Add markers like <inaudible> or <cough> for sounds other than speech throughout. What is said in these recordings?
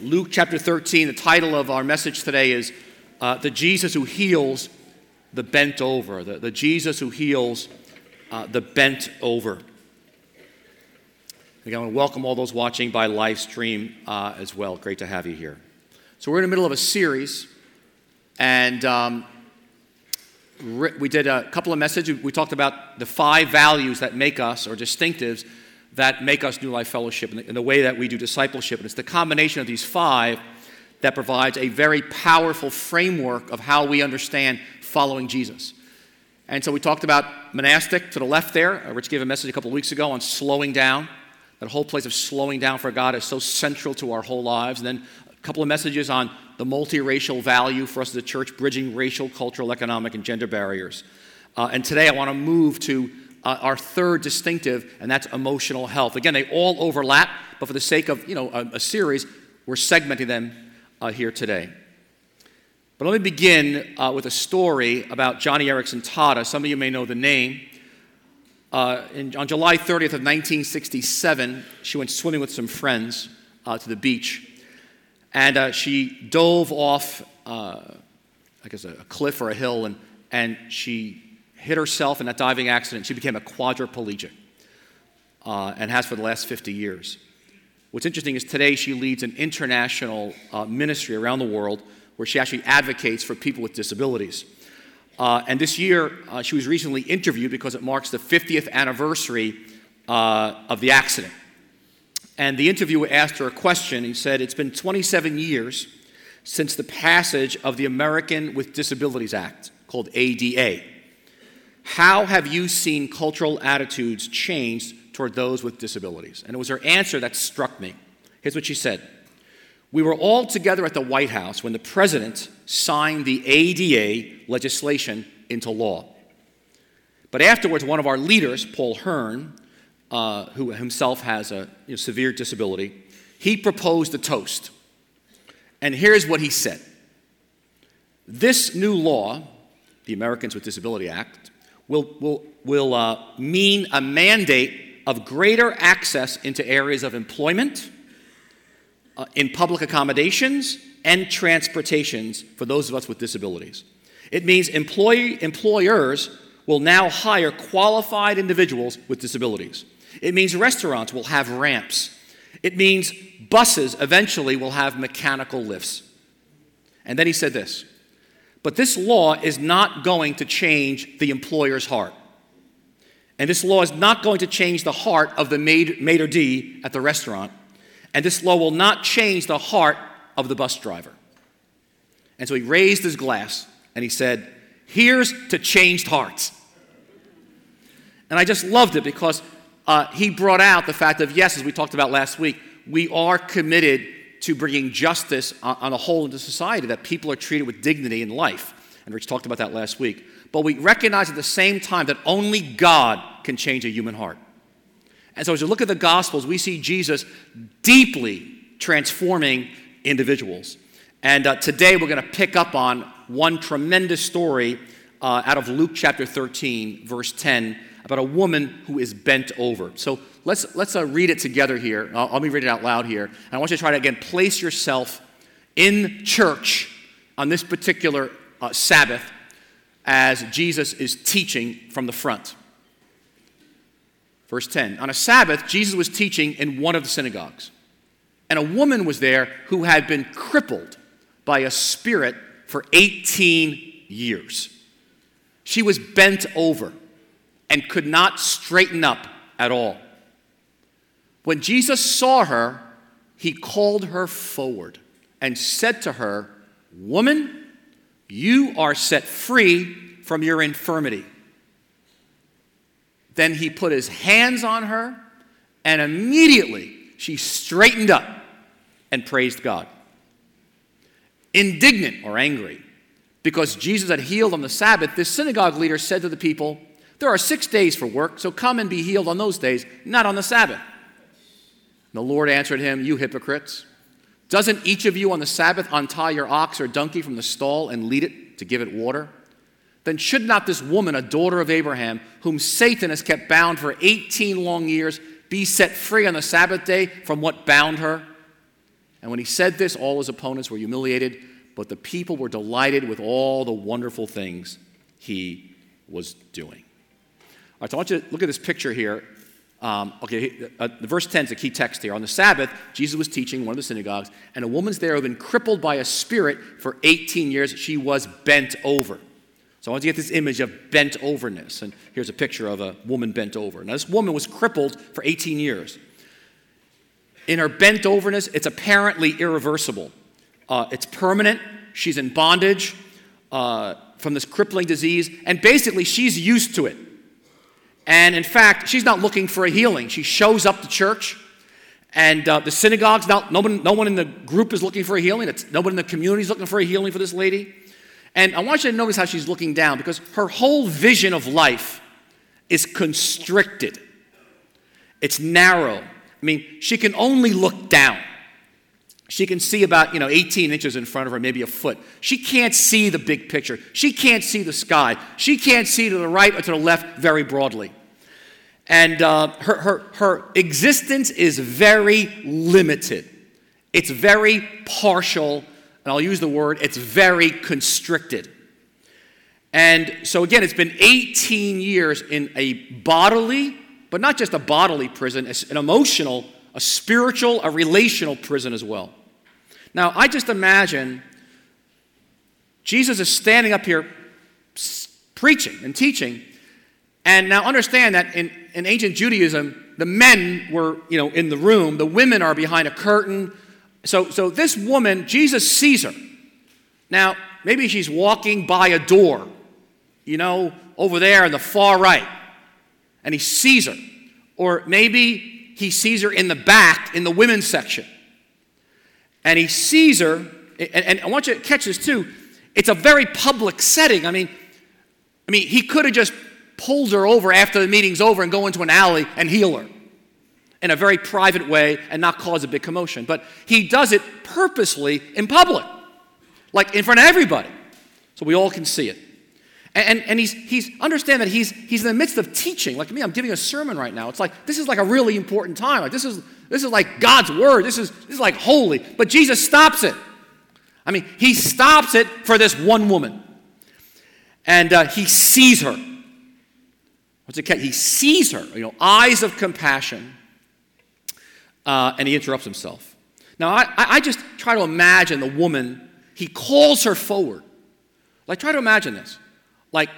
Luke chapter 13. The title of our message today is uh, The Jesus Who Heals the Bent Over. The, the Jesus Who Heals uh, the Bent Over. Again, I want to welcome all those watching by live stream uh, as well. Great to have you here. So, we're in the middle of a series, and um, we did a couple of messages. We talked about the five values that make us, or distinctives that make us New Life Fellowship and the, the way that we do discipleship. And it's the combination of these five that provides a very powerful framework of how we understand following Jesus. And so we talked about monastic to the left there. Uh, Rich gave a message a couple of weeks ago on slowing down. That whole place of slowing down for God is so central to our whole lives. And then a couple of messages on the multiracial value for us as a church, bridging racial, cultural, economic, and gender barriers. Uh, and today I want to move to uh, our third distinctive, and that's emotional health. Again, they all overlap, but for the sake of you know a, a series, we're segmenting them uh, here today. But let me begin uh, with a story about Joni Eareckson Tada. Some of you may know the name. Uh, in, on July 30th of 1967, she went swimming with some friends uh, to the beach, and uh, she dove off, I guess, a, a cliff or a hill, and, and she hit herself in that diving accident. She became a quadriplegic uh, and has for the last 50 years. What's interesting is today she leads an international uh, ministry around the world where she actually advocates for people with disabilities. Uh, and this year, uh, she was recently interviewed because it marks the 50th anniversary uh, of the accident. And the interviewer asked her a question. He said, It's been 27 years since the passage of the American with Disabilities Act, called ADA. How have you seen cultural attitudes change toward those with disabilities? And it was her answer that struck me. Here's what she said We were all together at the White House when the president signed the ADA legislation into law. But afterwards, one of our leaders, Paul Hearne, uh, who himself has a you know, severe disability, he proposed a toast. And here's what he said This new law, the Americans with Disability Act, will, will, will uh, mean a mandate of greater access into areas of employment, uh, in public accommodations, and transportations for those of us with disabilities. It means employee, employers will now hire qualified individuals with disabilities. It means restaurants will have ramps. It means buses eventually will have mechanical lifts. And then he said this but this law is not going to change the employer's heart. And this law is not going to change the heart of the maid, maitre d' at the restaurant. And this law will not change the heart of the bus driver. And so he raised his glass and he said, Here's to changed hearts. And I just loved it because uh, he brought out the fact of, yes, as we talked about last week, we are committed to bringing justice on a whole into society, that people are treated with dignity in life. And Rich talked about that last week. But we recognize at the same time that only God can change a human heart. And so as we look at the Gospels, we see Jesus deeply transforming individuals. And uh, today we're going to pick up on one tremendous story uh, out of Luke chapter 13, verse 10, about a woman who is bent over. So let's, let's uh, read it together here. I'll, let me read it out loud here. And I want you to try to, again, place yourself in church on this particular uh, Sabbath as Jesus is teaching from the front. Verse 10 On a Sabbath, Jesus was teaching in one of the synagogues. And a woman was there who had been crippled by a spirit for 18 years. She was bent over and could not straighten up at all. When Jesus saw her, he called her forward and said to her, Woman, you are set free from your infirmity. Then he put his hands on her, and immediately she straightened up and praised God. Indignant or angry because Jesus had healed on the Sabbath, this synagogue leader said to the people, There are six days for work, so come and be healed on those days, not on the Sabbath. The Lord answered him, You hypocrites. Doesn't each of you on the Sabbath untie your ox or donkey from the stall and lead it to give it water? Then should not this woman, a daughter of Abraham, whom Satan has kept bound for 18 long years, be set free on the Sabbath day from what bound her? And when he said this, all his opponents were humiliated, but the people were delighted with all the wonderful things he was doing. All right, so I want you to look at this picture here. Um, okay, uh, the verse 10 is a key text here. On the Sabbath, Jesus was teaching one of the synagogues, and a woman's there who had been crippled by a spirit for 18 years. She was bent over. So I want you to get this image of bent overness. And here's a picture of a woman bent over. Now, this woman was crippled for 18 years. In her bent overness, it's apparently irreversible. Uh, it's permanent. She's in bondage uh, from this crippling disease, and basically, she's used to it. And in fact, she's not looking for a healing. She shows up to church, and uh, the synagogues, now, no, one, no one in the group is looking for a healing. It's, nobody in the community is looking for a healing for this lady. And I want you to notice how she's looking down because her whole vision of life is constricted, it's narrow. I mean, she can only look down. She can see about, you know, 18 inches in front of her, maybe a foot. She can't see the big picture. She can't see the sky. She can't see to the right or to the left very broadly. And uh, her, her, her existence is very limited. It's very partial and I'll use the word, it's very constricted. And so, again, it's been 18 years in a bodily, but not just a bodily prison, an emotional, a spiritual, a relational prison as well. Now, I just imagine Jesus is standing up here preaching and teaching. And now understand that in, in ancient Judaism, the men were, you know, in the room, the women are behind a curtain, so, so this woman, Jesus sees her. Now, maybe she's walking by a door, you know, over there in the far right, and he sees her. Or maybe he sees her in the back in the women's section. And he sees her, and, and I want you to catch this too. It's a very public setting. I mean, I mean, he could have just pulled her over after the meeting's over and go into an alley and heal her in a very private way and not cause a big commotion. But he does it purposely in public, like in front of everybody, so we all can see it. And, and, he's, he's understand that he's, he's in the midst of teaching. Like me, I'm giving a sermon right now. It's like this is like a really important time. Like this is this is like God's word. This is this is like holy. But Jesus stops it. I mean, he stops it for this one woman, and uh, he sees her. What's it? He sees her. You know, eyes of compassion uh, and he interrupts himself. Now, I, I just try to imagine the woman, he calls her forward. Like, try to imagine this. Like,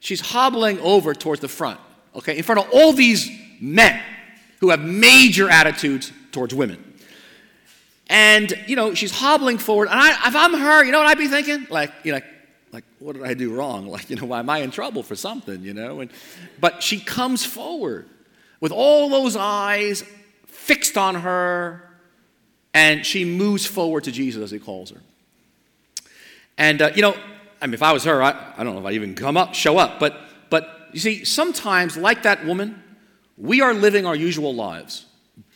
she's hobbling over towards the front, okay, in front of all these men who have major attitudes towards women. And, you know, she's hobbling forward. And I, if I'm her, you know what I'd be thinking? Like, you know, like, what did I do wrong? <laughs> Like, you know, why am I in trouble for something, you know? And, but she comes forward with all those eyes fixed on her, and she moves forward to Jesus as he calls her. And, uh, you know, I mean, if I was her, I, I don't know if I'd even come up, show up. But, but you see, sometimes, like that woman, we are living our usual lives,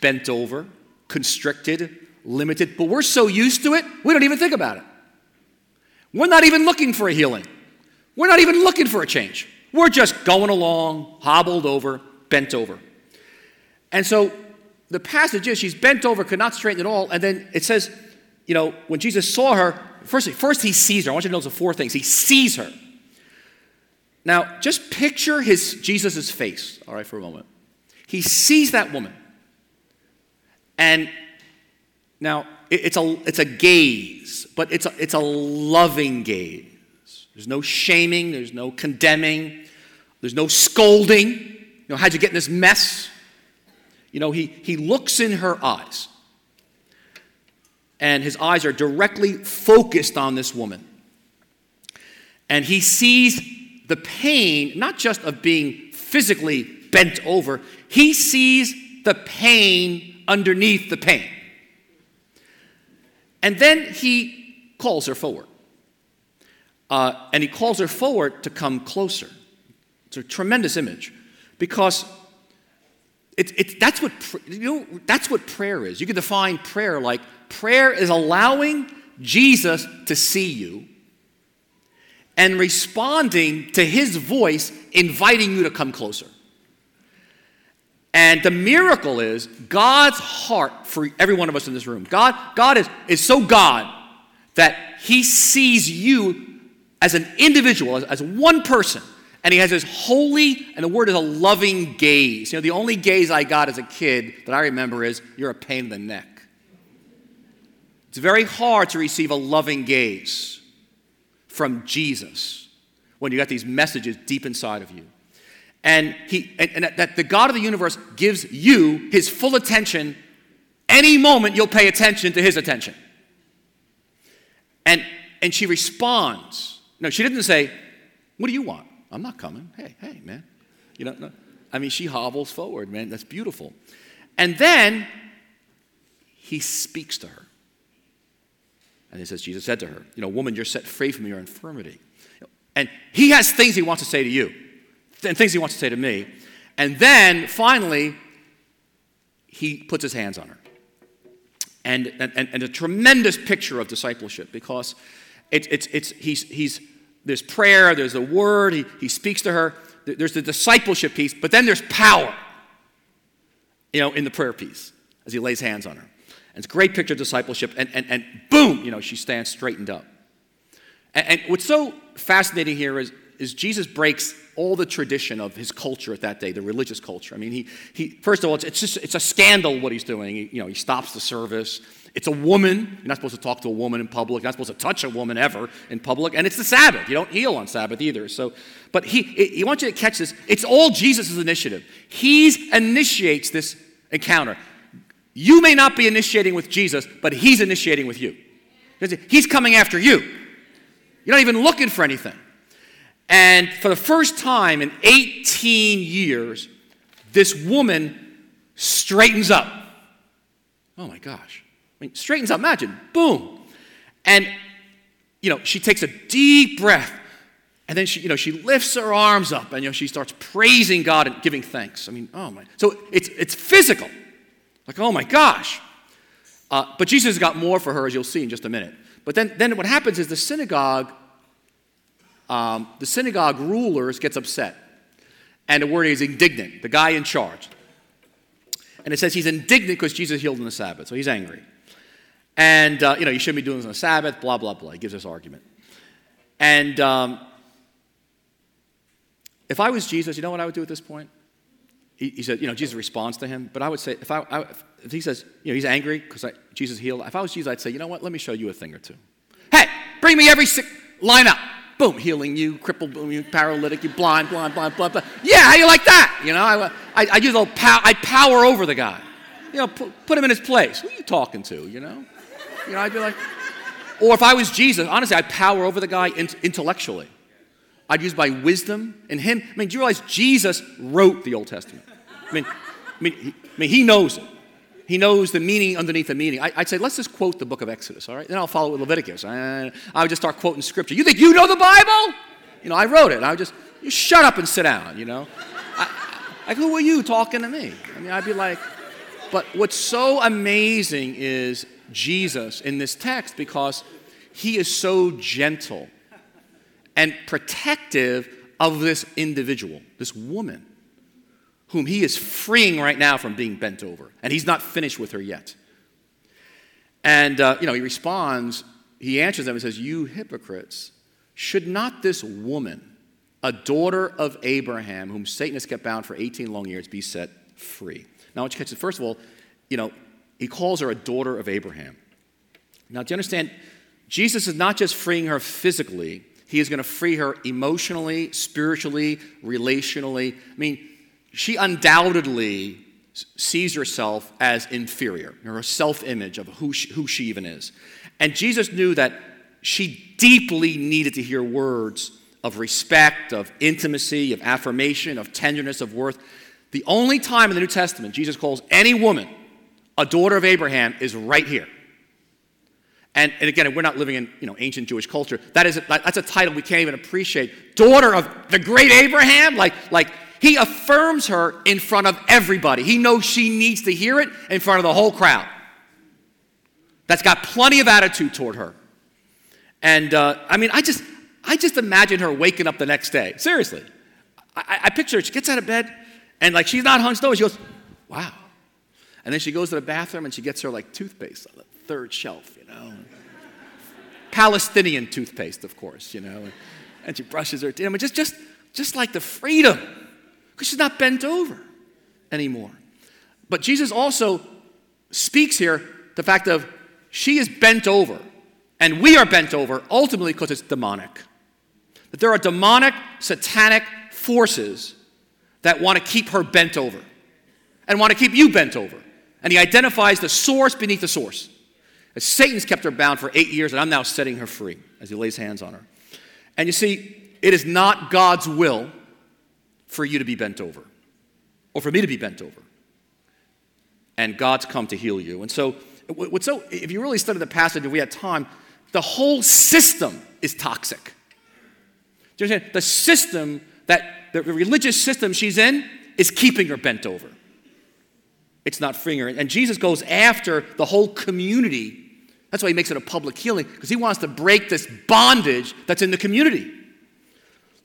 bent over, constricted, limited, but we're so used to it, we don't even think about it. We're not even looking for a healing. We're not even looking for a change. We're just going along, hobbled over, bent over. And so the passage is she's bent over, could not straighten at all. And then it says, you know, when Jesus saw her, first, first he sees her. I want you to notice the four things. He sees her. Now, just picture his Jesus' face, all right, for a moment. He sees that woman. And now it's a, it's a gaze, but it's a, it's a loving gaze. There's no shaming, there's no condemning, there's no scolding. You know, how'd you get in this mess? You know, he, he looks in her eyes, and his eyes are directly focused on this woman. And he sees the pain, not just of being physically bent over, he sees the pain underneath the pain. And then he calls her forward. Uh, and he calls her forward to come closer. It's a tremendous image because it, it, that's, what, you know, that's what prayer is. You can define prayer like prayer is allowing Jesus to see you and responding to his voice, inviting you to come closer. And the miracle is God's heart for every one of us in this room. God, God is, is so God that He sees you as an individual, as, as one person. And He has this holy, and the word is a loving gaze. You know, the only gaze I got as a kid that I remember is, You're a pain in the neck. It's very hard to receive a loving gaze from Jesus when you got these messages deep inside of you. And, he, and, and that the God of the universe gives you his full attention any moment you'll pay attention to his attention. And, and she responds. No, she didn't say, What do you want? I'm not coming. Hey, hey, man. You know, no. I mean, she hobbles forward, man. That's beautiful. And then he speaks to her. And he says, Jesus said to her, You know, woman, you're set free from your infirmity. And he has things he wants to say to you, and things he wants to say to me. And then finally, he puts his hands on her. And, and, and a tremendous picture of discipleship because it, it's, it's, he's, he's, there's prayer, there's a word, he, he speaks to her, there's the discipleship piece, but then there's power, you know, in the prayer piece as he lays hands on her. And it's a great picture of discipleship. And, and, and boom, you know, she stands straightened up. And, and what's so fascinating here is, is Jesus breaks all the tradition of his culture at that day, the religious culture. I mean, he, he first of all, it's, it's just it's a scandal what he's doing. He, you know, he stops the service. It's a woman. You're not supposed to talk to a woman in public. You're not supposed to touch a woman ever in public. And it's the Sabbath. You don't heal on Sabbath either. So, but he, he wants you to catch this. It's all Jesus' initiative. He initiates this encounter. You may not be initiating with Jesus, but He's initiating with you. He's coming after you. You're not even looking for anything. And for the first time in 18 years, this woman straightens up. Oh my gosh. I mean, straightens up. Imagine, boom. And, you know, she takes a deep breath. And then she, you know, she lifts her arms up and, you know, she starts praising God and giving thanks. I mean, oh my. So it's, it's physical. Like, oh my gosh. Uh, but Jesus has got more for her, as you'll see in just a minute. But then, then what happens is the synagogue, um, the synagogue rulers gets upset. And the word is indignant, the guy in charge. And it says he's indignant because Jesus healed on the Sabbath, so he's angry. And, uh, you know, you shouldn't be doing this on the Sabbath, blah, blah, blah. He gives this argument. And um, if I was Jesus, you know what I would do at this point? he, he, said, you know, Jesus responds to him. But I would say, if, I, I if he says, you know, he's angry because Jesus healed, if I was Jesus, I'd say, you know what, let me show you a thing or two. Hey, bring me every sick, line up. Boom, healing you, crippled, boom, you paralytic, you blind, blind, blind, blind, blind. Yeah, how you like that? You know, I, I, I use a little power, I power over the guy. You know, put, put him in his place. Who are you talking to, you know? You know, I'd be like, or if I was Jesus, honestly, I'd power over the guy intellectually. I'd use my wisdom and him. I mean, do you realize Jesus wrote the Old Testament? I mean, I mean, he, I mean, he knows it. He knows the meaning underneath the meaning. I, would say, let's just quote the book of Exodus, all right? Then I'll follow with Leviticus. I, I would just start quoting scripture. You think you know the Bible? You know, I wrote it. I would just, you shut up and sit down, you know? Like, who are you talking to me? I mean, I'd be like, but what's so amazing is Jesus in this text because he is so gentle and protective of this individual, this woman, whom he is freeing right now from being bent over. And he's not finished with her yet. And, uh, you know, he responds, he answers them and says, You hypocrites, should not this woman, a daughter of Abraham, whom Satan has kept bound for 18 long years, be set free? Now, I want you to catch it. First of all, you know, he calls her a daughter of Abraham. Now, do you understand? Jesus is not just freeing her physically, he is going to free her emotionally, spiritually, relationally. I mean, she undoubtedly sees herself as inferior, her self image of who she, who she even is. And Jesus knew that she deeply needed to hear words of respect, of intimacy, of affirmation, of tenderness, of worth. The only time in the New Testament Jesus calls any woman a daughter of Abraham is right here. And, and again, we're not living in you know, ancient Jewish culture. That is a, that's a title we can't even appreciate. Daughter of the great Abraham? Like, like he affirms her in front of everybody. He knows she needs to hear it in front of the whole crowd. That's got plenty of attitude toward her. And uh, I mean, I just, I just imagine her waking up the next day. Seriously. I, I picture her, she gets out of bed and like she's not hunched over. She goes, wow. And then she goes to the bathroom and she gets her like toothpaste on the third shelf, you know. Palestinian toothpaste, of course, you know. And she brushes her teeth. I mean, just, just, just like the freedom, because she's not bent over anymore. But Jesus also speaks here the fact of she is bent over, and we are bent over ultimately because it's demonic. That there are demonic, satanic forces that want to keep her bent over and want to keep you bent over. And he identifies the source beneath the source. As Satan's kept her bound for eight years, and I'm now setting her free as he lays hands on her. And you see, it is not God's will for you to be bent over or for me to be bent over. And God's come to heal you. And so, what's so, if you really study the passage, if we had time, the whole system is toxic. Do you understand? The system that the religious system she's in is keeping her bent over. It's not freeing her. And Jesus goes after the whole community. That's why he makes it a public healing, because he wants to break this bondage that's in the community.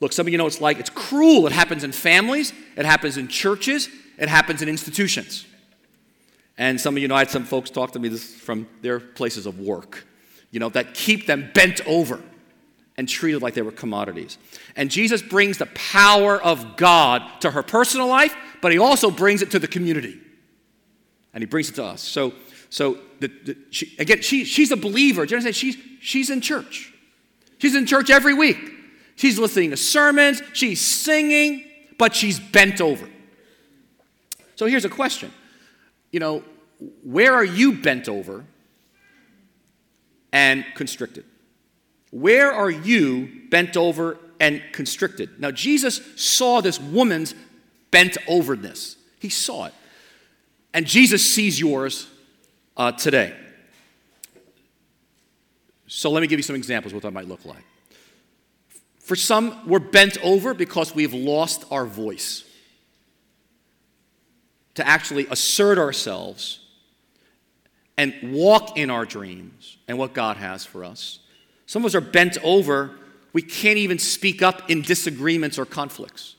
Look, some of you know it's like it's cruel. It happens in families, it happens in churches, it happens in institutions. And some of you know, I had some folks talk to me this from their places of work, you know, that keep them bent over and treated like they were commodities. And Jesus brings the power of God to her personal life, but he also brings it to the community. And he brings it to us. So, so the, the, she, again, she, she's a believer. Do you understand? She's, she's in church. She's in church every week. She's listening to sermons, she's singing, but she's bent over. So here's a question. You know, where are you bent over and constricted? Where are you bent over and constricted? Now, Jesus saw this woman's bent overness. He saw it. And Jesus sees yours uh, today. So let me give you some examples of what that might look like. For some, we're bent over because we've lost our voice to actually assert ourselves and walk in our dreams and what God has for us. Some of us are bent over. We can't even speak up in disagreements or conflicts.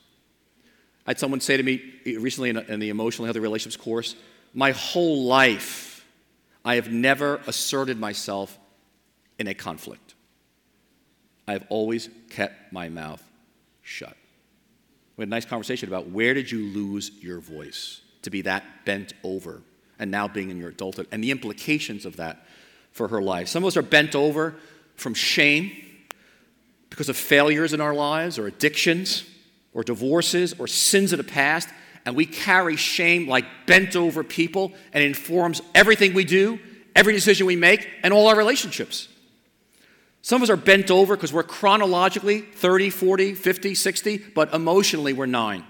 I had someone say to me recently in, the emotional healthy relationships course, my whole life, I have never asserted myself in a conflict. I have always kept my mouth shut. We had a nice conversation about where did you lose your voice to be that bent over and now being in your adulthood and the implications of that for her life. Some of us are bent over from shame because of failures in our lives or addictions or divorces or sins of the past. And we carry shame like bent over people and informs everything we do, every decision we make, and all our relationships. Some of us are bent over because we're chronologically 30, 40, 50, 60, but emotionally we're nine.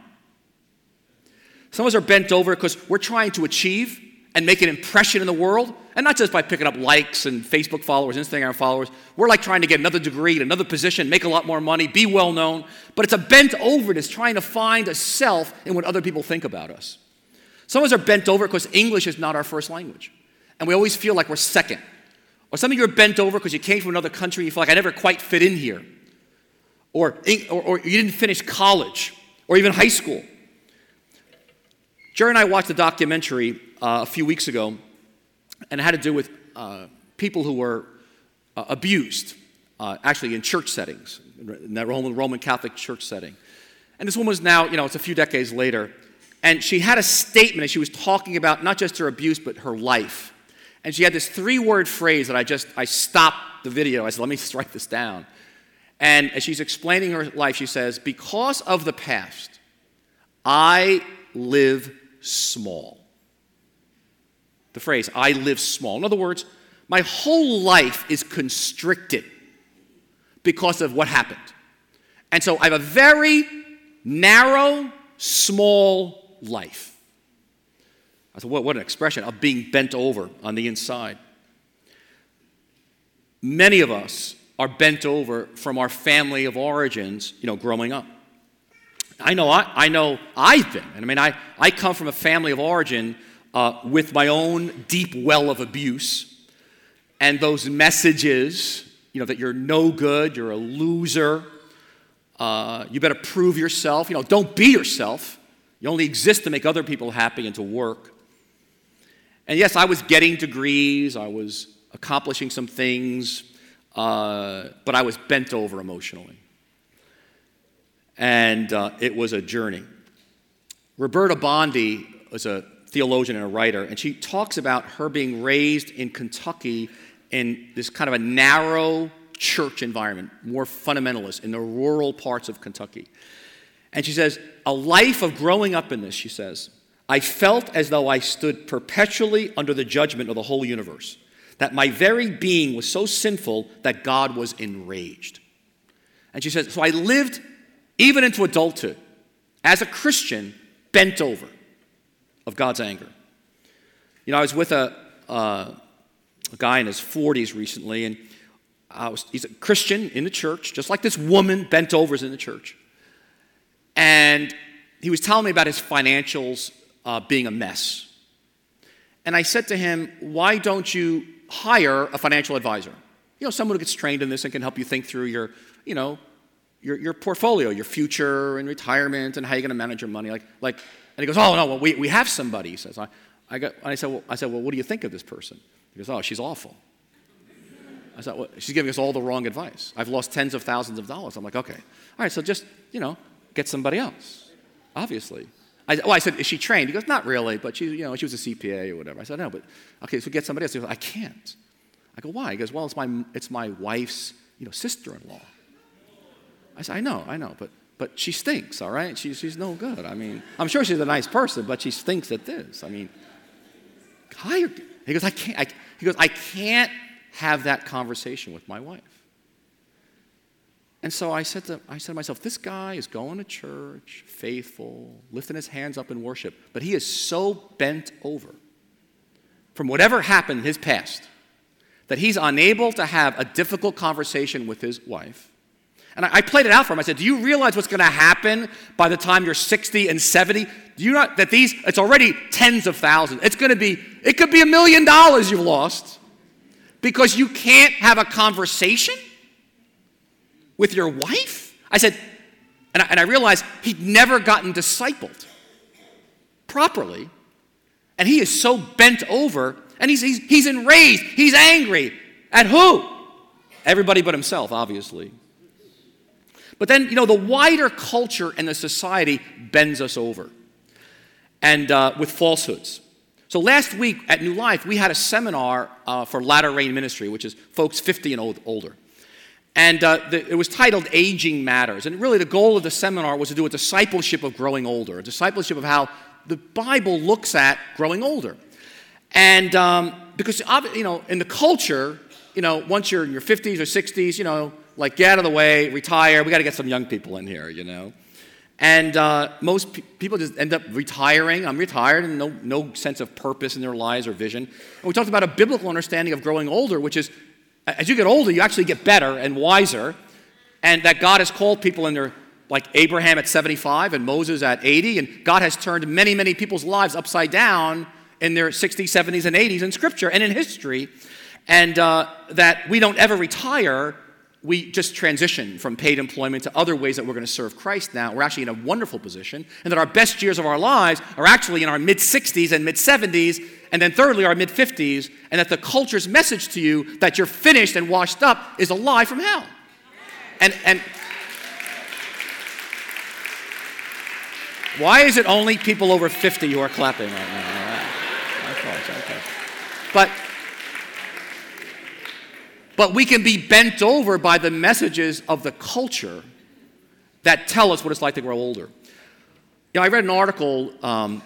Some of us are bent over because we're trying to achieve and make an impression in the world, and not just by picking up likes and Facebook followers, Instagram followers. We're like trying to get another degree, another position, make a lot more money, be well known. But it's a bent overness trying to find a self in what other people think about us. Some of us are bent over because English is not our first language, and we always feel like we're second. Or some of you are bent over because you came from another country you feel like I never quite fit in here. Or, or, or you didn't finish college or even high school. Geri and I watched a documentary uh, a few weeks ago, and it had to do with uh, people who were uh, abused, uh, actually in church settings, in that Roman, Catholic church setting. And this woman was now, you know, it's a few decades later, and she had a statement, and she was talking about not just her abuse, but her life. And she had this three word phrase that I just, I stopped the video. I said, let me just write this down. And as she's explaining her life, she says, Because of the past, I live small the phrase, I live small. In other words, my whole life is constricted because of what happened. And so I have a very narrow, small life. I thought, what, what an expression of being bent over on the inside. Many of us are bent over from our family of origins, you know, growing up. I know I, I know I've been. And I mean, I, I come from a family of origin uh, with my own deep well of abuse and those messages, you know, that you're no good, you're a loser, uh, you better prove yourself, you know, don't be yourself. You only exist to make other people happy and to work. And yes, I was getting degrees, I was accomplishing some things, uh, but I was bent over emotionally. And uh, it was a journey. Roberta Bondi was a theologian and a writer, and she talks about her being raised in Kentucky in this kind of a narrow church environment, more fundamentalist in the rural parts of Kentucky. And she says, A life of growing up in this, she says, I felt as though I stood perpetually under the judgment of the whole universe, that my very being was so sinful that God was enraged. And she says, So I lived even into adulthood as a Christian, bent over of God's anger. You know, I was with a, uh, a guy in his 40s recently, and I was, he's a Christian in the church, just like this woman bent over is in the church. And he was telling me about his financials uh, being a mess. And I said to him, Why don't you hire a financial advisor? You know, someone who gets trained in this and can help you think through your, you know, your, your portfolio, your future and retirement and how you're going to manage your money. Like, like, and he goes, Oh, no, well, we, we have somebody. He says, I, I, got, I, said, well, I said, Well, what do you think of this person? He goes, Oh, she's awful. I said, well, She's giving us all the wrong advice. I've lost tens of thousands of dollars. I'm like, Okay. All right, so just, you know, get somebody else, obviously. I, well, I said, is she trained? He goes, not really, but she, you know, she was a CPA or whatever. I said, no, but okay, so get somebody else. He goes, I can't. I go, why? He goes, well, it's my, it's my wife's, you know, sister-in-law. I said, I know, I know, but, but she stinks, all right? She, she's no good. I mean, I'm sure she's a nice person, but she stinks at this. I mean, hire. He goes, I can't. I, he goes, I can't have that conversation with my wife. And so I said, to, I said to myself, this guy is going to church, faithful, lifting his hands up in worship, but he is so bent over from whatever happened in his past that he's unable to have a difficult conversation with his wife. And I, I played it out for him. I said, Do you realize what's going to happen by the time you're 60 and 70? Do you not that these, it's already tens of thousands. It's going to be, it could be a million dollars you've lost because you can't have a conversation with your wife? I said, and I, and I realized he'd never gotten discipled properly. And he is so bent over, and he's, he's, he's enraged, he's angry. At who? Everybody but himself, obviously. But then, you know, the wider culture and the society bends us over and uh, with falsehoods. So last week at New Life, we had a seminar uh, for Latter Rain Ministry, which is folks 50 and old, older. And uh, the, it was titled Aging Matters. And really, the goal of the seminar was to do a discipleship of growing older, a discipleship of how the Bible looks at growing older. And um, because, you know, in the culture, you know, once you're in your 50s or 60s, you know, like get out of the way, retire. We got to get some young people in here, you know. And uh, most pe- people just end up retiring. I'm retired and no, no sense of purpose in their lives or vision. And we talked about a biblical understanding of growing older, which is as you get older, you actually get better and wiser, and that God has called people in their, like Abraham at 75 and Moses at 80, and God has turned many, many people's lives upside down in their 60s, 70s, and 80s in Scripture and in history, and uh, that we don't ever retire. We just transition from paid employment to other ways that we're going to serve Christ now. We're actually in a wonderful position, and that our best years of our lives are actually in our mid 60s and mid 70s and then thirdly, our mid 50s, and that the culture's message to you that you're finished and washed up is a lie from hell. And, and why is it only people over 50 who are clapping right now? But, but we can be bent over by the messages of the culture that tell us what it's like to grow older. You know, I read an article um,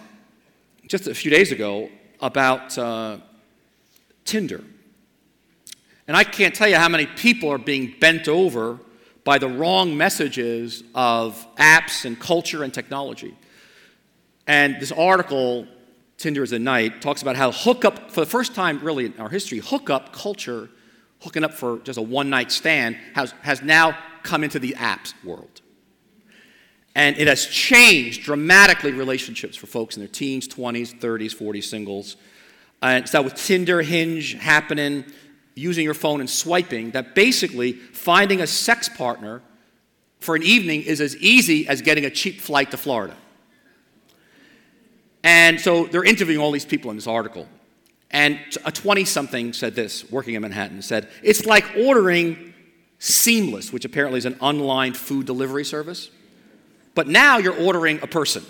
just a few days ago about uh, Tinder. And I can't tell you how many people are being bent over by the wrong messages of apps and culture and technology. And this article, Tinder is a Night, talks about how hookup, for the first time really in our history, hookup culture, hooking up for just a one night stand, has, has now come into the apps world. And it has changed dramatically relationships for folks in their teens, 20s, 30s, 40s, singles. Uh, and so with Tinder, Hinge happening, using your phone and swiping, that basically finding a sex partner for an evening is as easy as getting a cheap flight to Florida. And so they're interviewing all these people in this article. And a 20 something said this, working in Manhattan, said, It's like ordering Seamless, which apparently is an online food delivery service. But now you're ordering a person.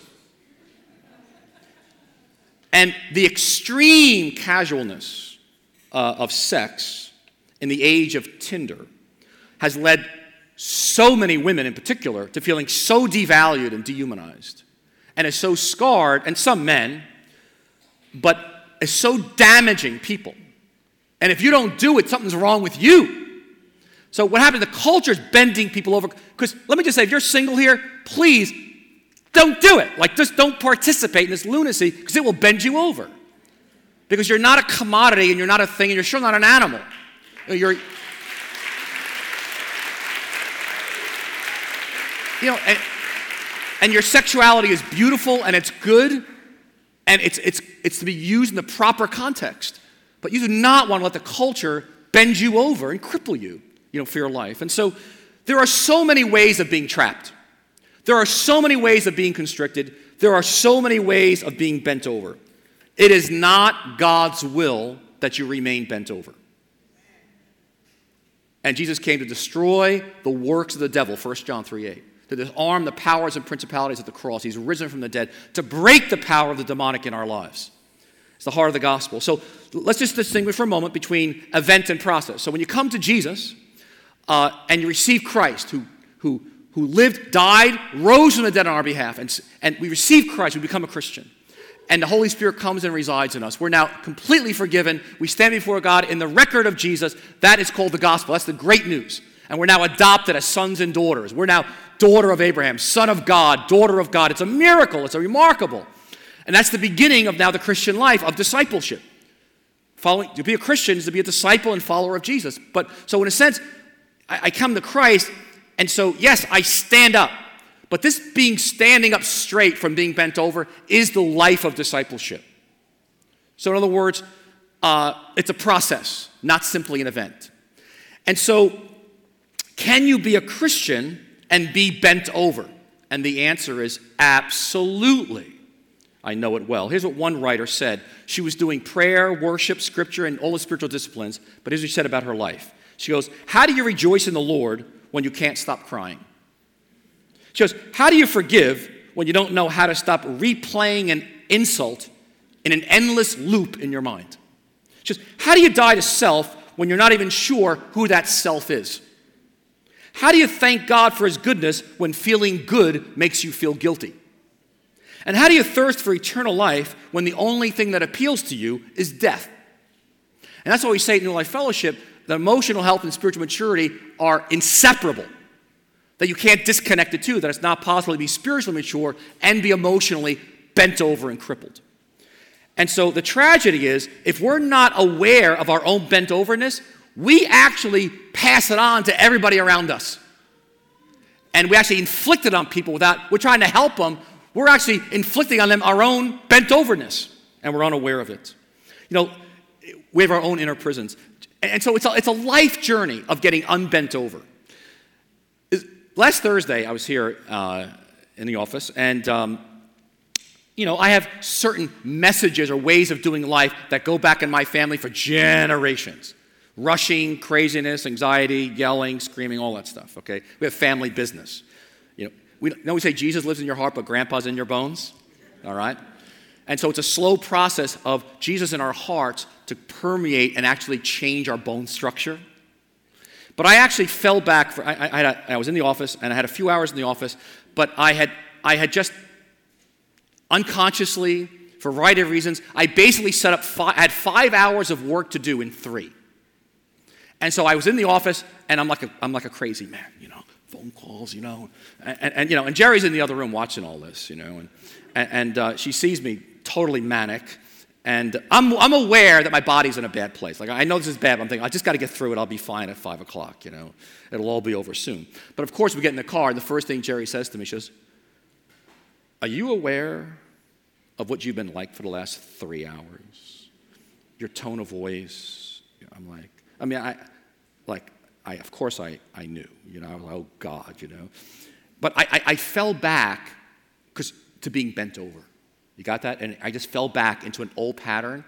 And the extreme casualness uh, of sex in the age of Tinder has led so many women in particular to feeling so devalued and dehumanized and is so scarred, and some men, but is so damaging people. And if you don't do it, something's wrong with you. So what happens? The culture is bending people over. Because let me just say, if you're single here, please don't do it. Like, just don't participate in this lunacy because it will bend you over. Because you're not a commodity and you're not a thing and you're sure not an animal. You're, you know, and, and your sexuality is beautiful and it's good and it's, it's, it's to be used in the proper context. But you do not want to let the culture bend you over and cripple you, you know, for your life. And so there are so many ways of being trapped. There are so many ways of being constricted. There are so many ways of being bent over. It is not God's will that you remain bent over. And Jesus came to destroy the works of the devil, 1 John 3 8 to disarm the powers and principalities at the cross. He's risen from the dead to break the power of the demonic in our lives. It's the heart of the gospel. So let's just distinguish for a moment between event and process. So when you come to Jesus uh, and you receive Christ, who, who, who lived, died, rose from the dead on our behalf, and, and we receive Christ, we become a Christian. And the Holy Spirit comes and resides in us. We're now completely forgiven. We stand before God in the record of Jesus. That is called the gospel. That's the great news and we're now adopted as sons and daughters. We're now daughter of Abraham, son of God, daughter of God. It's a miracle, it's a remarkable. And that's the beginning of now the Christian life of discipleship. Following, to be a Christian is to be a disciple and follower of Jesus. But so, in a sense, I, I come to Christ, and so, yes, I stand up. But this being standing up straight from being bent over is the life of discipleship. So, in other words, uh, it's a process, not simply an event. And so, can you be a Christian and be bent over? And the answer is absolutely. I know it well. Here's what one writer said. She was doing prayer, worship, scripture, and all the spiritual disciplines, but here's what she said about her life. She goes, How do you rejoice in the Lord when you can't stop crying? She goes, How do you forgive when you don't know how to stop replaying an insult in an endless loop in your mind? She goes, How do you die to self when you're not even sure who that self is? How do you thank God for His goodness when feeling good makes you feel guilty? And how do you thirst for eternal life when the only thing that appeals to you is death? And that's why we say in New Life Fellowship that emotional health and spiritual maturity are inseparable. That you can't disconnect the two, that it's not possible to be spiritually mature and be emotionally bent over and crippled. And so the tragedy is if we're not aware of our own bent overness, we actually pass it on to everybody around us. And we actually inflict it on people without, we're trying to help them. We're actually inflicting on them our own bent overness, and we're unaware of it. You know, we have our own inner prisons. And so it's a, it's a life journey of getting unbent over. Last Thursday, I was here uh, in the office, and um, you know, I have certain messages or ways of doing life that go back in my family for generations rushing, craziness, anxiety, yelling, screaming, all that stuff, okay? We have family business. You know, we, know we say Jesus lives in your heart, but grandpa's in your bones, all right? And so it's a slow process of Jesus in our hearts to permeate and actually change our bone structure. But I actually fell back. For, I, I, a, I was in the office and I had a few hours in the office, but I had, I had just unconsciously, for a variety of reasons, I basically set up, five, I had five hours of work to do in three. And so I was in the office, and I'm like a, I'm like a crazy man, you know, phone calls, you know, and, and, you know, and Geri's in the other room watching all this, you know, and and, uh, she sees me totally manic, and I'm I'm aware that my body's in a bad place. Like I know this is bad, but I'm thinking I just got to get through it. I'll be fine at five o'clock, you know, it'll all be over soon. But of course, we get in the car, and the first thing Geri says to me, she says, "Are you aware of what you've been like for the last three hours? Your tone of voice." I'm like, I mean, I, like, I, of course I, I knew, you know, I was like, oh God, you know. But I, I, I fell back because to being bent over. You got that? And I just fell back into an old pattern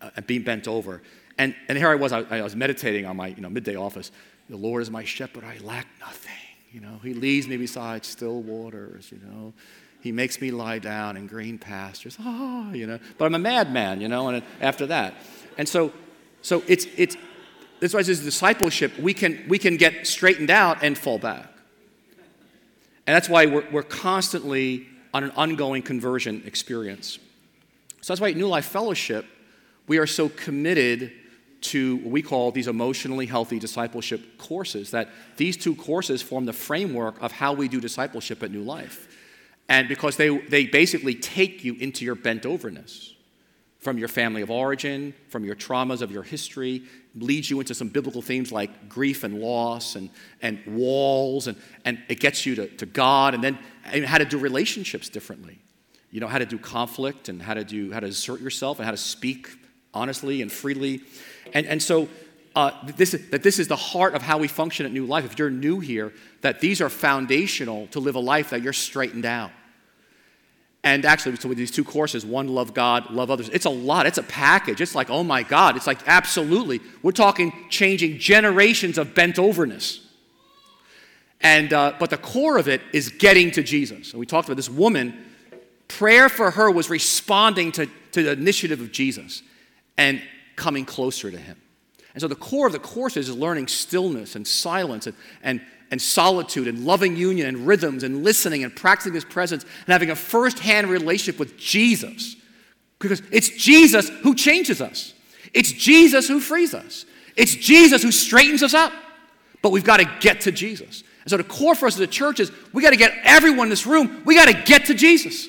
uh, being bent over. And, and here I was, I, I was meditating on my you know, midday office. The Lord is my shepherd, I lack nothing. You know, he leads me beside still waters, you know. He makes me lie down in green pastures. <laughs> Ah, you know. But I'm a madman, you know, and after that. And so, so it's, it's, that's why it's discipleship. We can, we can get straightened out and fall back. And that's why we're, we're constantly on an ongoing conversion experience. So that's why at New Life Fellowship, we are so committed to what we call these emotionally healthy discipleship courses, that these two courses form the framework of how we do discipleship at New Life. And because they, they basically take you into your bent overness from your family of origin, from your traumas of your history, leads you into some biblical themes like grief and loss and, and walls, and, and it gets you to, to God, and then and how to do relationships differently. You know, how to do conflict and how to do how to assert yourself and how to speak honestly and freely. And, and so uh, this, that this is the heart of how we function at New Life. If you're new here, that these are foundational to live a life that you're straightened out. And actually, so with these two courses, one, love God, love others, it's a lot. It's a package. It's like, oh my God. It's like, absolutely. We're talking changing generations of bent overness. And, uh, but the core of it is getting to Jesus. And we talked about this woman, prayer for her was responding to, to the initiative of Jesus and coming closer to him. And so the core of the course is learning stillness and silence and, and, and solitude and loving union and rhythms and listening and practicing his presence and having a first-hand relationship with Jesus. Because it's Jesus who changes us. It's Jesus who frees us. It's Jesus who straightens us up. But we've got to get to Jesus. And so the core for us as a church is we got to get everyone in this room, we got to get to Jesus.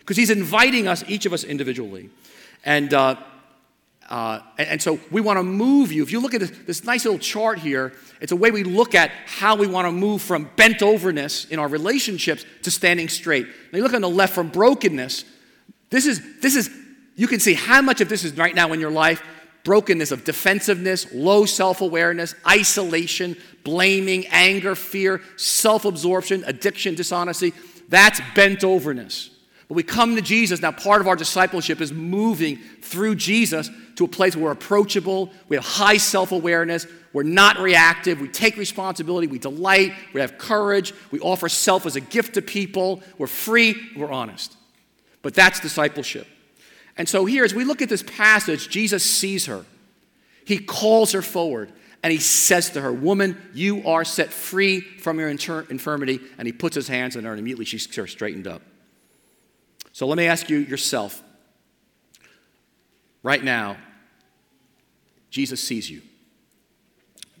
Because he's inviting us, each of us individually. And uh, uh, and, and, so we want to move you. If you look at this, this, nice little chart here, it's a way we look at how we want to move from bent overness in our relationships to standing straight. Now you look on the left from brokenness. This is, this is, you can see how much of this is right now in your life brokenness of defensiveness, low self awareness, isolation, blaming, anger, fear, self absorption, addiction, dishonesty. That's bent overness. But we come to Jesus. Now, part of our discipleship is moving through Jesus to a place where we're approachable, we have high self awareness, we're not reactive, we take responsibility, we delight, we have courage, we offer self as a gift to people, we're free, we're honest. But that's discipleship. And so, here, as we look at this passage, Jesus sees her. He calls her forward and he says to her, Woman, you are set free from your inter- infirmity. And he puts his hands on her, and immediately she's straightened up. So let me ask you yourself right now, Jesus sees you.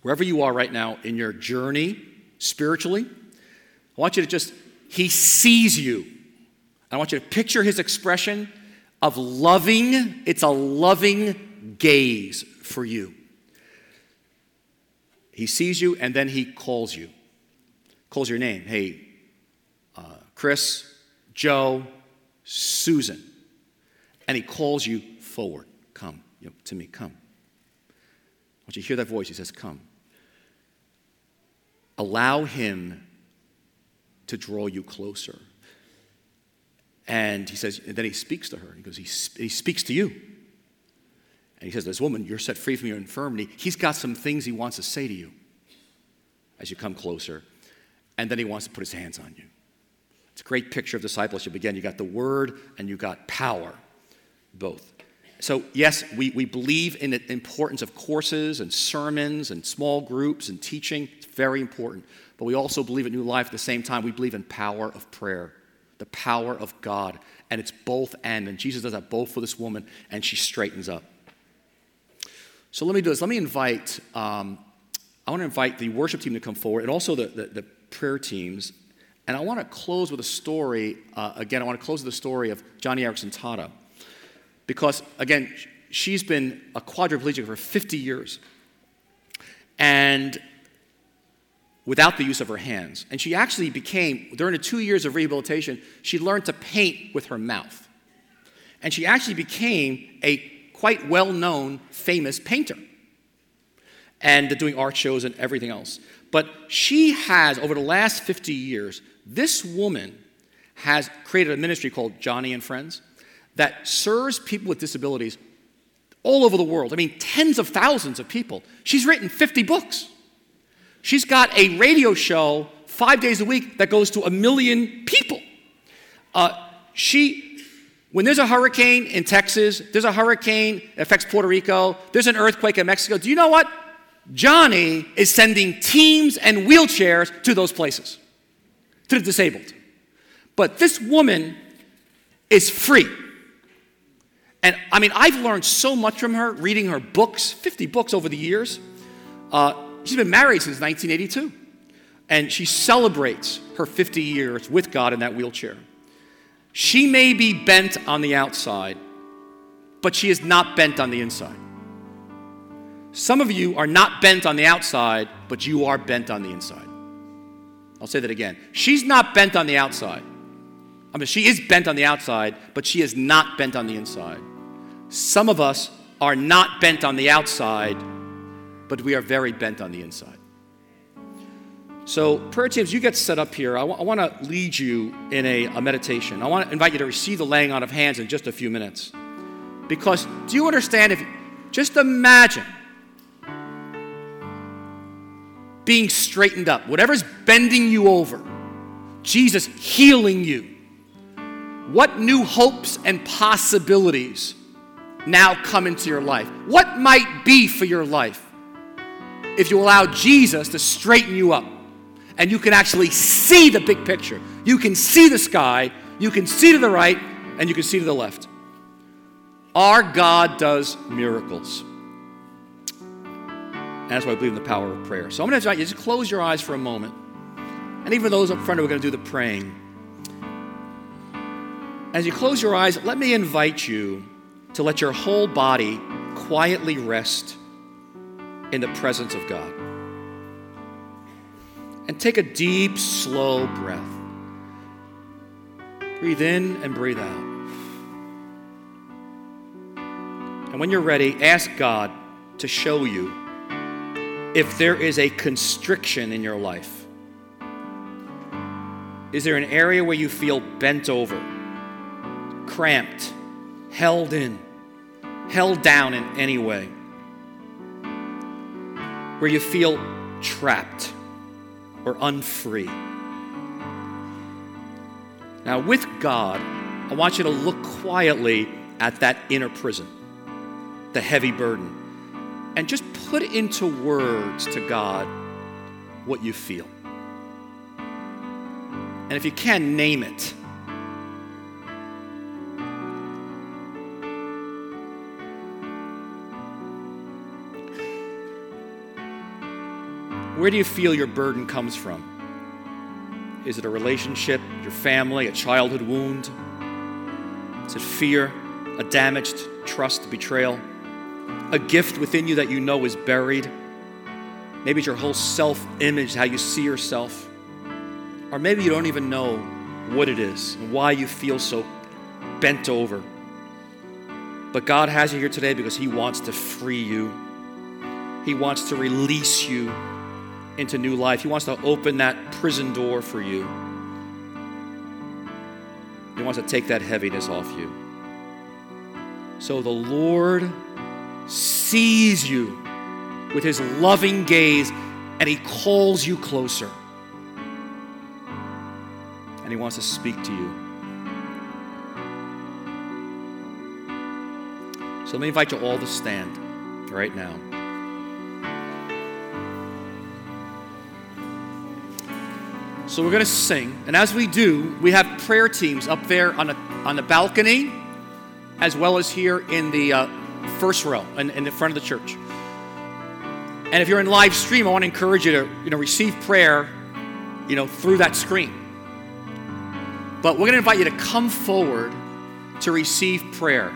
Wherever you are right now in your journey spiritually, I want you to just, He sees you. I want you to picture His expression of loving, it's a loving gaze for you. He sees you and then He calls you, calls your name. Hey, uh, Chris, Joe, Susan. And he calls you forward. Come you know, to me, come. Want you hear that voice. He says, Come. Allow him to draw you closer. And he says, and then he speaks to her. He goes, he, he speaks to you. And he says, This woman, you're set free from your infirmity. He's got some things he wants to say to you as you come closer. And then he wants to put his hands on you. It's a great picture of discipleship. Again, you got the word and you got power, both. So, yes, we, we believe in the importance of courses and sermons and small groups and teaching. It's very important. But we also believe in New Life at the same time. We believe in power of prayer, the power of God. And it's both and. And Jesus does that both for this woman, and she straightens up. So let me do this. Let me invite, um, I want to invite the worship team to come forward and also the, the, the prayer teams. And I want to close with a story. Uh, again, I want to close with the story of Joni Eareckson Tada. Because, again, she's been a quadriplegic for 50 years. And without the use of her hands. And she actually became, during the two years of rehabilitation, she learned to paint with her mouth. And she actually became a quite well known, famous painter. And doing art shows and everything else. But she has, over the last 50 years, this woman has created a ministry called Joni and Friends that serves people with disabilities all over the world. I mean, tens of thousands of people. She's written 50 books. She's got a radio show five days a week that goes to a million people. Uh, she, when there's a hurricane in Texas, there's a hurricane that affects Puerto Rico, there's an earthquake in Mexico. Do you know what? Joni is sending teams and wheelchairs to those places, to the disabled. But this woman is free. And I mean, I've learned so much from her reading her books, 50 books over the years. Uh, she's been married since 1982. And she celebrates her 50 years with God in that wheelchair. She may be bent on the outside, but she is not bent on the inside. Some of you are not bent on the outside, but you are bent on the inside. I'll say that again. She's not bent on the outside. I mean, she is bent on the outside, but she is not bent on the inside. Some of us are not bent on the outside, but we are very bent on the inside. So, prayer teams, you get set up here. I, w- I want to lead you in a, a meditation. I want to invite you to receive the laying on of hands in just a few minutes. Because do you understand if, just imagine being straightened up, whatever's bending you over, Jesus healing you. What new hopes and possibilities now come into your life? What might be for your life if you allow Jesus to straighten you up and you can actually see the big picture? You can see the sky, you can see to the right, and you can see to the left. Our God does miracles. And that's why I believe in the power of prayer. So I'm going to invite you to just close your eyes for a moment. And even those up front who are going to do the praying. As you close your eyes, let me invite you to let your whole body quietly rest in the presence of God. And take a deep, slow breath. Breathe in and breathe out. And when you're ready, ask God to show you if there is a constriction in your life. Is there an area where you feel bent over, cramped, held in, held down in any way? Where you feel trapped or unfree? Now, with God, I want you to look quietly at that inner prison, the heavy burden, and just put into words to God what you feel. And if you can, name it. Where do you feel your burden comes from? Is it a relationship, your family, a childhood wound? Is it fear, a damaged trust, betrayal? A gift within you that you know is buried? Maybe it's your whole self image, how you see yourself. Or maybe you don't even know what it is and why you feel so bent over. But God has you here today because He wants to free you. He wants to release you into new life. He wants to open that prison door for you. He wants to take that heaviness off you. So the Lord sees you with his loving gaze and he calls you closer. And he wants to speak to you. So let me invite you all to stand right now. So we're going to sing. And as we do, we have prayer teams up there on, a, on the balcony, as well as here in the uh, first row in, in the front of the church. And if you're in live stream, I want to encourage you to you know, receive prayer you know, through that screen. But we're going to invite you to come forward to receive prayer.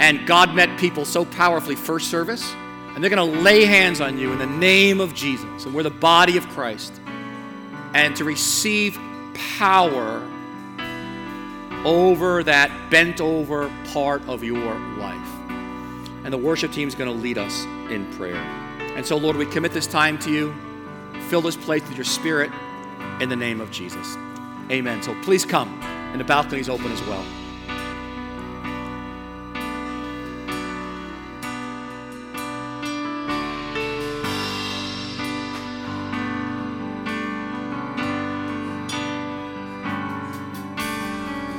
And God met people so powerfully first service, and they're going to lay hands on you in the name of Jesus. And we're the body of Christ. And to receive power over that bent over part of your life and the worship team is going to lead us in prayer. And so, Lord, we commit this time to you. Fill this place with your spirit in the name of Jesus. Amen. So please come, and the balcony is open as well.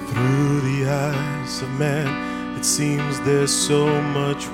Through the eyes of man it seems there's so much